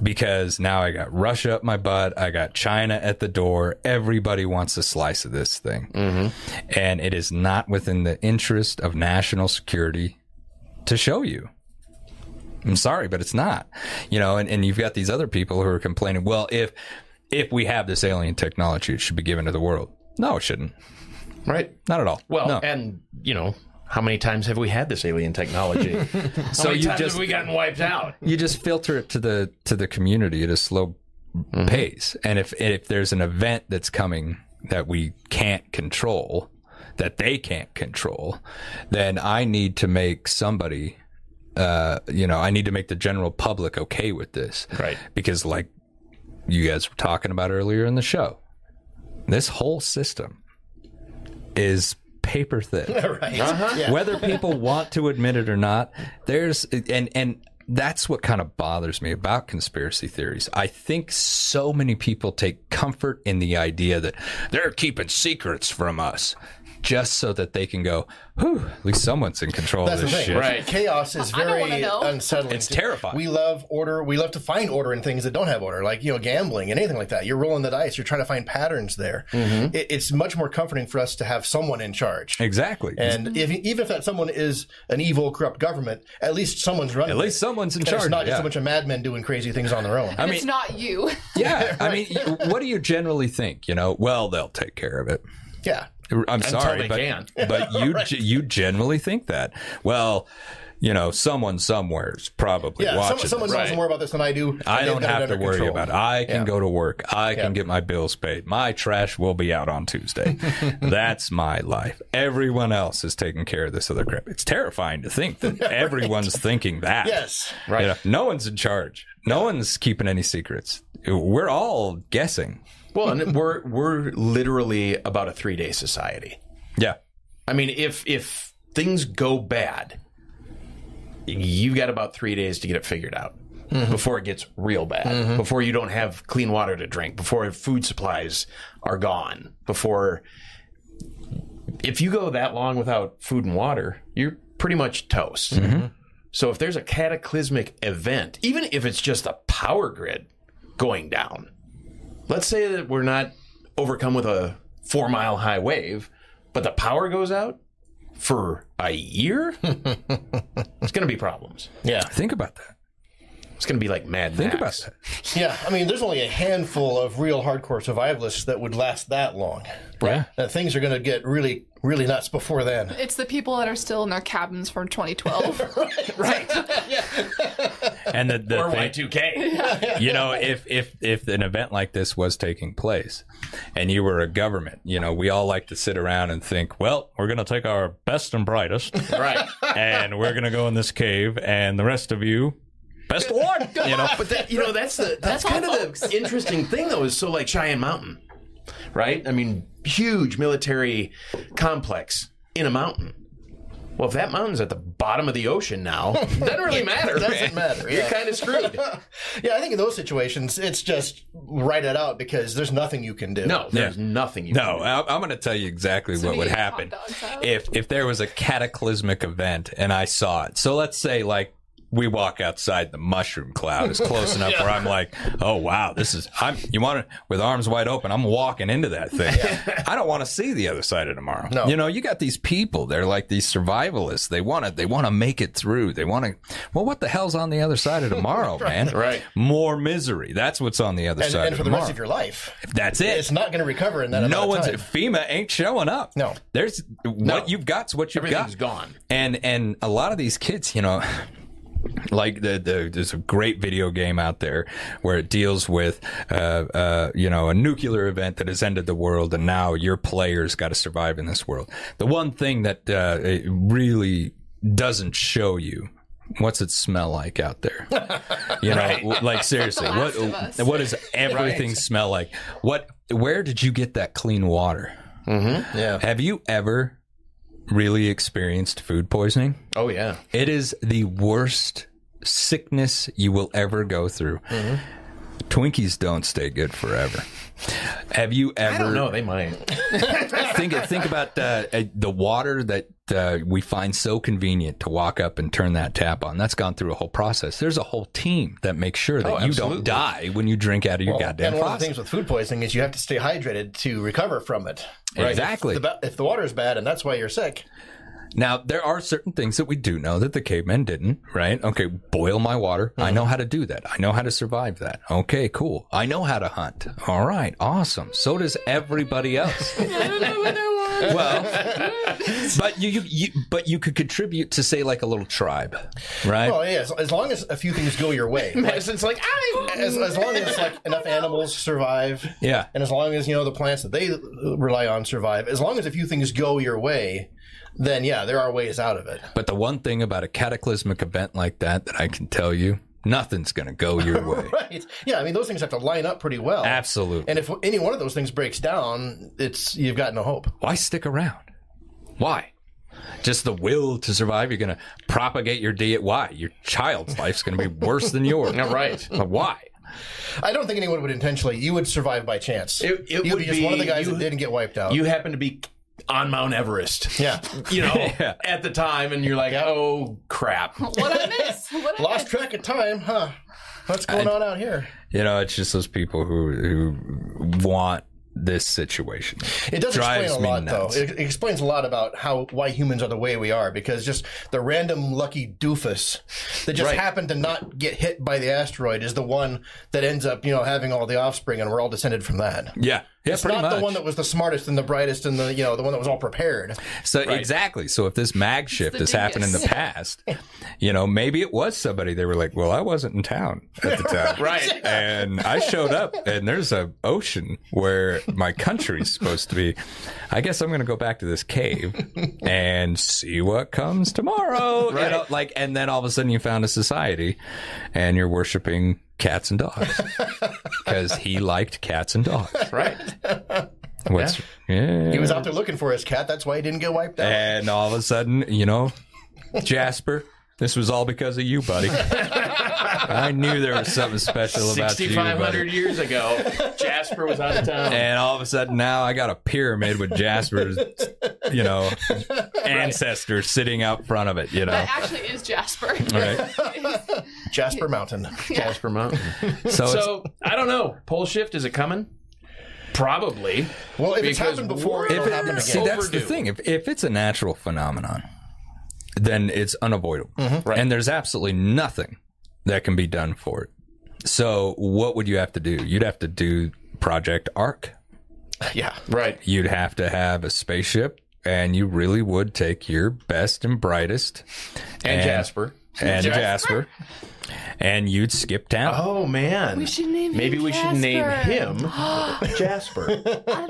Because now I got Russia up my butt. I got China at the door. Everybody wants a slice of this thing. Mm-hmm. And it is not within the interest of national security to show you. I'm sorry, but it's not. You know, and, and you've got these other people who are complaining, well, if if we have this alien technology, it should be given to the world. No, it shouldn't. Right. Not at all. Well, no. and you know, how many times have we had this alien technology? how So many you times just- have we gotten wiped out? you just filter it to the to the community at a slow pace. And if if there's an event that's coming that we can't control, that they can't control, then I need to make somebody uh, you know, I need to make the general public okay with this. Right. Because like you guys were talking about earlier in the show, this whole system is paper thin right. Uh-huh. Yeah. whether people want to admit it or not there's and and that's what kind of bothers me about conspiracy theories. I think so many people take comfort in the idea that they're keeping secrets from us just so that they can go, whew, at least someone's in control That's of the this thing. shit. Right. Chaos is I don't very wanna know. unsettling. It's terrifying. We love order. We love to find order in things that don't have order, like you know, gambling and anything like that. You're rolling the dice. You're trying to find patterns there. Mm-hmm. It, it's much more comforting for us to have someone in charge. Exactly. And if, even if that someone is an evil, corrupt government, at least someone's running. at it. least someone's in And charge. It's not just yeah. a bunch of madmen doing crazy things on their own. I mean, it's not you. yeah. I mean, what do you generally think? You know, well, they'll take care of it. yeah. I'm sorry, they but, can. but you ge- you generally think that. Well, you know, someone somewhere's probably Yeah, watching. some, someone this. knows more about this than I do. I don't they've to worry control. about it. I can Yeah. go to work. I can Yeah. get my bills paid. My trash will be out on Tuesday. That's my life. Everyone else is taking care of this other crap. It's terrifying to think that everyone's thinking that. Yes. Right. You know, no one's in charge. No one's keeping any secrets. We're all guessing. Well, and we're we're literally about a three day society. Yeah. I mean, if if things go bad, you've got about three days to get it figured out mm-hmm. before it gets real bad. Mm-hmm. Before you don't have clean water to drink. Before food supplies are gone. Before if you go that long without food and water, you're pretty much toast. Mm-hmm. So if there's a cataclysmic event, even if it's just a power grid going down, let's say that we're not overcome with a four mile high wave, but the power goes out for a year, it's going to be problems. Yeah. Think about that. It's going to be like Mad Think about Max. that. Yeah. I mean, there's only a handful of real hardcore survivalists that would last that long. Yeah. Uh, things are going to get really, really nuts before then. It's the people that are still in their cabins from 2012. Right. Yeah. And the, the or thing, Y2K. you know, if if if an event like this was taking place, and you were a government, you know, we all like to sit around and think, well, we're going to take our best and brightest, right. and we're going to go in this cave, and the rest of you, best of luck. You know, But that, you know, that's the that's, That's kind of the interesting thing, though, is so like Cheyenne Mountain, right? I mean, huge military complex in a mountain. Well, if that mountain's at the bottom of the ocean now, doesn't really matter. doesn't matter, You're yeah. kind of screwed. Yeah, I think in those situations, it's just write it out because there's nothing you can do. No, there's nothing you. No, can I- I'm going to tell you exactly what we would happen hot dogs out? if if there was a cataclysmic event and I saw it. So let's say like we walk outside, the mushroom cloud is close enough where I'm like, oh wow, this is. I'm. You want to with arms wide open? I'm walking into that thing. I don't want to see the other side of tomorrow. No. You know, you got these people. They're like these survivalists. They want to. They want to make it through. They want to. Well, what the hell's on the other side of tomorrow, man? Right. More misery. That's what's on the other And, side and of for the rest of your life, That's it. it's not going to recover in that no one's time. FEMA ain't showing up. No. there's what you've got's what you've Everything's got. gone. And and a lot of these kids, you know. Like the, the there's a great video game out there where it deals with uh, uh, you know a nuclear event that has ended the world and now your players got to survive in this world. The one thing that uh, it really doesn't show you what's it smell like out there? You know, w- like seriously, The what Last of Us. what does everything smell like? What where did you get that clean water? yeah. Have you ever really experienced food poisoning? Oh yeah. It is the worst sickness you will ever go through. Mm-hmm. Twinkies don't stay good forever. Have you ever I don't know. They might. think think about uh, uh, the water that uh, we find so convenient to walk up and turn that tap on. That's gone through a whole process. There's a whole team that makes sure that Oh, you don't die when you drink out of your goddamn and one of the things with food poisoning is you have to stay hydrated to recover from it. Right? Exactly. If the, if the water is bad and that's why you're sick, Now, there are certain things that we do know that the cavemen didn't, right? Okay, boil my water. I mm-hmm. know how to do that. I know how to survive that. Okay, cool. I know how to hunt. All right, awesome. So does everybody else. well, but you, you, you, but you could contribute to say like a little tribe, right? well, yeah, as, as long as a few things go your way, like, Madison's like, I. as, as long as like enough animals survive, yeah. and as long as you know the plants that they rely on survive, as long as a few things go your way, then yeah, there are ways out of it. But the one thing about a cataclysmic event like that that I can tell you, nothing's going to go your way. Right? Yeah, I mean those things have to line up pretty well. Absolutely. And if any one of those things breaks down, it's you've got no hope. Why stick around? Why? Just the will to survive. You're going to propagate your DNA. Why? Your child's life's going to be worse than yours. Yeah, right. But why? I don't think anyone would intentionally. You would survive by chance. It- it You'd would be just one of the guys you- that didn't get wiped out. You happen to be on Mount Everest. yeah, You know, Yeah. at the time, and you're like, oh crap. What I miss? What I lost miss? track of time, huh? What's going on out here? You know, it's just those people who who want this situation. It does Drives explain a lot, nuts. though. It, it explains a lot about how why humans are the way we are, because just the random lucky doofus that just Right. happened to not get hit by the asteroid is the one that ends up, you know, having all the offspring, and we're all descended from that. Yeah, yeah, It's not much. the one that was the smartest and the brightest and the you know the one that was all prepared. So exactly. So if this mag shift has happened in the past, you know, maybe it was somebody they were like, "Well, I wasn't in town at the time, Right. And I showed up, and there's a ocean where my country's supposed to be. I guess I'm going to go back to this cave and see what comes tomorrow. You Right. know, like, and then all of a sudden you found a society, and you're worshiping cats and dogs because he liked cats and dogs. Right. What's yeah. He was out there looking for his cat. That's why he didn't get wiped out. And all of a sudden, you know, Jasper, this was all because of you, buddy. I knew there was something special about you. 6,500 years ago, Jasper was out of town. And all of a sudden now I got a pyramid with Jasper's, you know, ancestors sitting out front of it, you know. That actually is Jasper. Right. Jasper Mountain. Jasper Mountain. So, So, I don't know. Pole shift, is it coming? Probably. Well, if it's happened before, we're- it'll if happen it, again. see, that's the thing. If, if it's a natural phenomenon, then it's unavoidable. Mm-hmm. Right. And there's absolutely nothing that can be done for it. So what would you have to do? You'd have to do Project Arc. yeah. Right. you'd have to have a spaceship and you really would take your best and brightest And, Jasper. and Jasper. and you'd skip town. Oh, man. We should name Maybe him we should name him Jasper.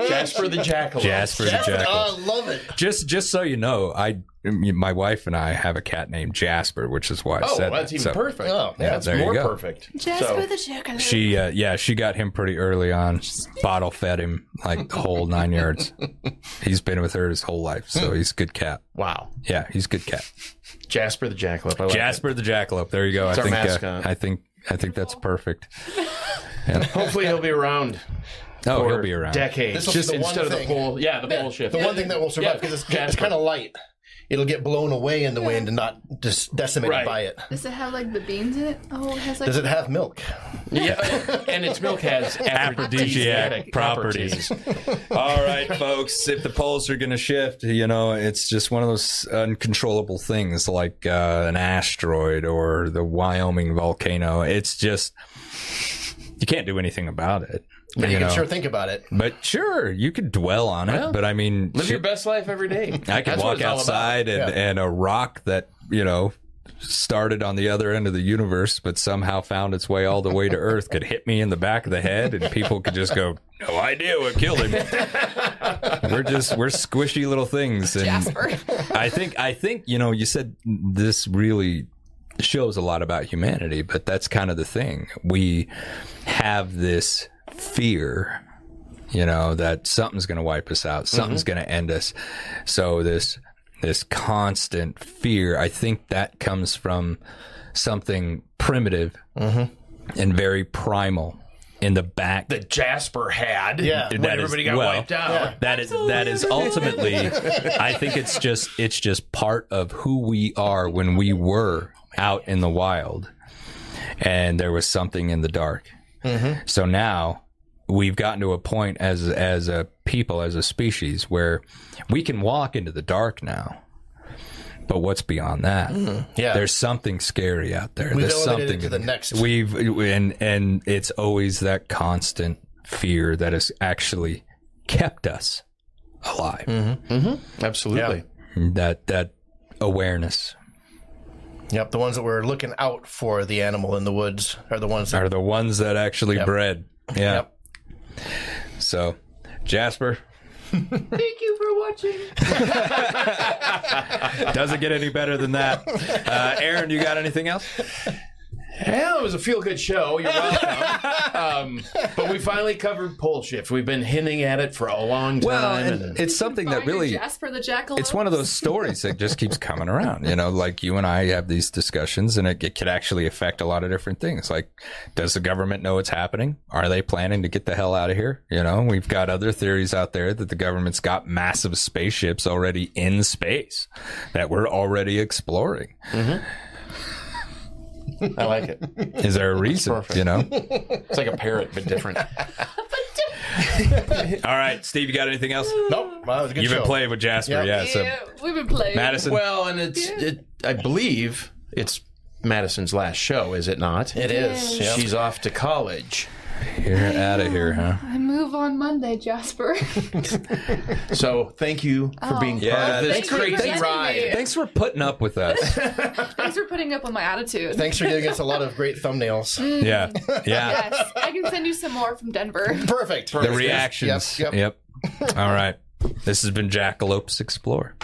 Jasper the Jackalope. Jasper the Jasper, Jackal. oh, I love it. Just just so you know, I my wife and I have a cat named Jasper, which is why I Oh, said that's that. even So perfect. Oh, yeah, that's there you more go. perfect. Jasper So- the Jackalope. She uh, yeah, she got him pretty early on. Bottle fed him like the whole nine yards. He's been with her his whole life, so he's a good cat. Wow. Yeah, he's a good cat. Jasper the Jackalope. I like Jasper the Jackalope. There you go. I think mascot. I think I think that's perfect. it. Hopefully he'll be around Oh, he'll be around. decades. This'll be Just the one instead of the thing- pole. Yeah, the pole shift. The one thing that will survive Yeah, because it's, it's kind of light. It'll get blown away in the wind and not just decimated Right. by it. Does it have like the beans in it? Oh, it has like. Does it have milk? Yeah, and its milk has aphrodisiac properties. All right, folks. If the poles are going to shift, you know, it's just one of those uncontrollable things like uh, an asteroid or the Wyoming volcano. It's just you can't do anything about it. But you, you can know. sure think about it. But sure, you could dwell on it. Well, but I mean, Live your best life every day. I could walk it's all about. outside and, Yeah. and a rock that you know started on the other end of the universe, but somehow found its way all the way to Earth, could hit me in the back of the head, and people could just go, "No idea what killed him." we're just we're squishy little things, and Jasper. I think I think you know you said this really shows a lot about humanity, but that's kind of the thing. We have this fear, you know, that something's going to wipe us out, something's mm-hmm. going to end us. So this this constant fear, I think that comes from something primitive mm-hmm. and very primal in the back that Jasper had. Yeah. That is- everybody got well, wiped out. that is that is ultimately I think it's just it's just part of who we are when we were out in the wild and there was something in the dark. Mm-hmm. So now we've gotten to a point as as a people as a species where we can walk into the dark now. But what's beyond that? Yeah. There's something scary out there. We've There's something to the next. We've and and it's always that constant fear that has actually kept us alive. Mm-hmm. Absolutely. That that awareness Yep, the ones that were looking out for the animal in the woods are the ones that are the ones that actually bred. Yeah. Yep. So, Jasper, Thank you for watching. doesn't get any better than that. Uh, Aaron, you got anything else? Well, it was a feel good show. You're welcome. um, but we finally covered pole shift. We've been hinting at it for a long time. Well, and and- it's something that really Jasper the Jackal. it's one of those stories that just keeps coming around. You know, like you and I have these discussions, and it, it could actually affect a lot of different things. Like, does the government know what's happening? Are they planning to get the hell out of here? You know, we've got other theories out there that the government's got massive spaceships already in space that we're already exploring. I like it. Is there a reason? You know. It's like a parrot, but different. All right, Steve, you got anything else? Nope, well, it was a good You've show. been playing with Jasper, Yep. yeah. So, Yeah, we've been playing. Madison, well, and it's, it, I believe it's Madison's last show, is it not? It is. Yep. She's off to college. You're out of here, huh? I move on Monday, Jasper. So thank you for oh. being Yeah, part of this thanks for- crazy thanks for- ride. Thanks for putting up with us. Thanks for putting up with my attitude. Thanks for giving us a lot of great thumbnails. Mm. Yeah, yeah. Yes, I can send you some more from Denver. Perfect. The reactions. Yep, yep. All right. This has been Jackalopes Explore.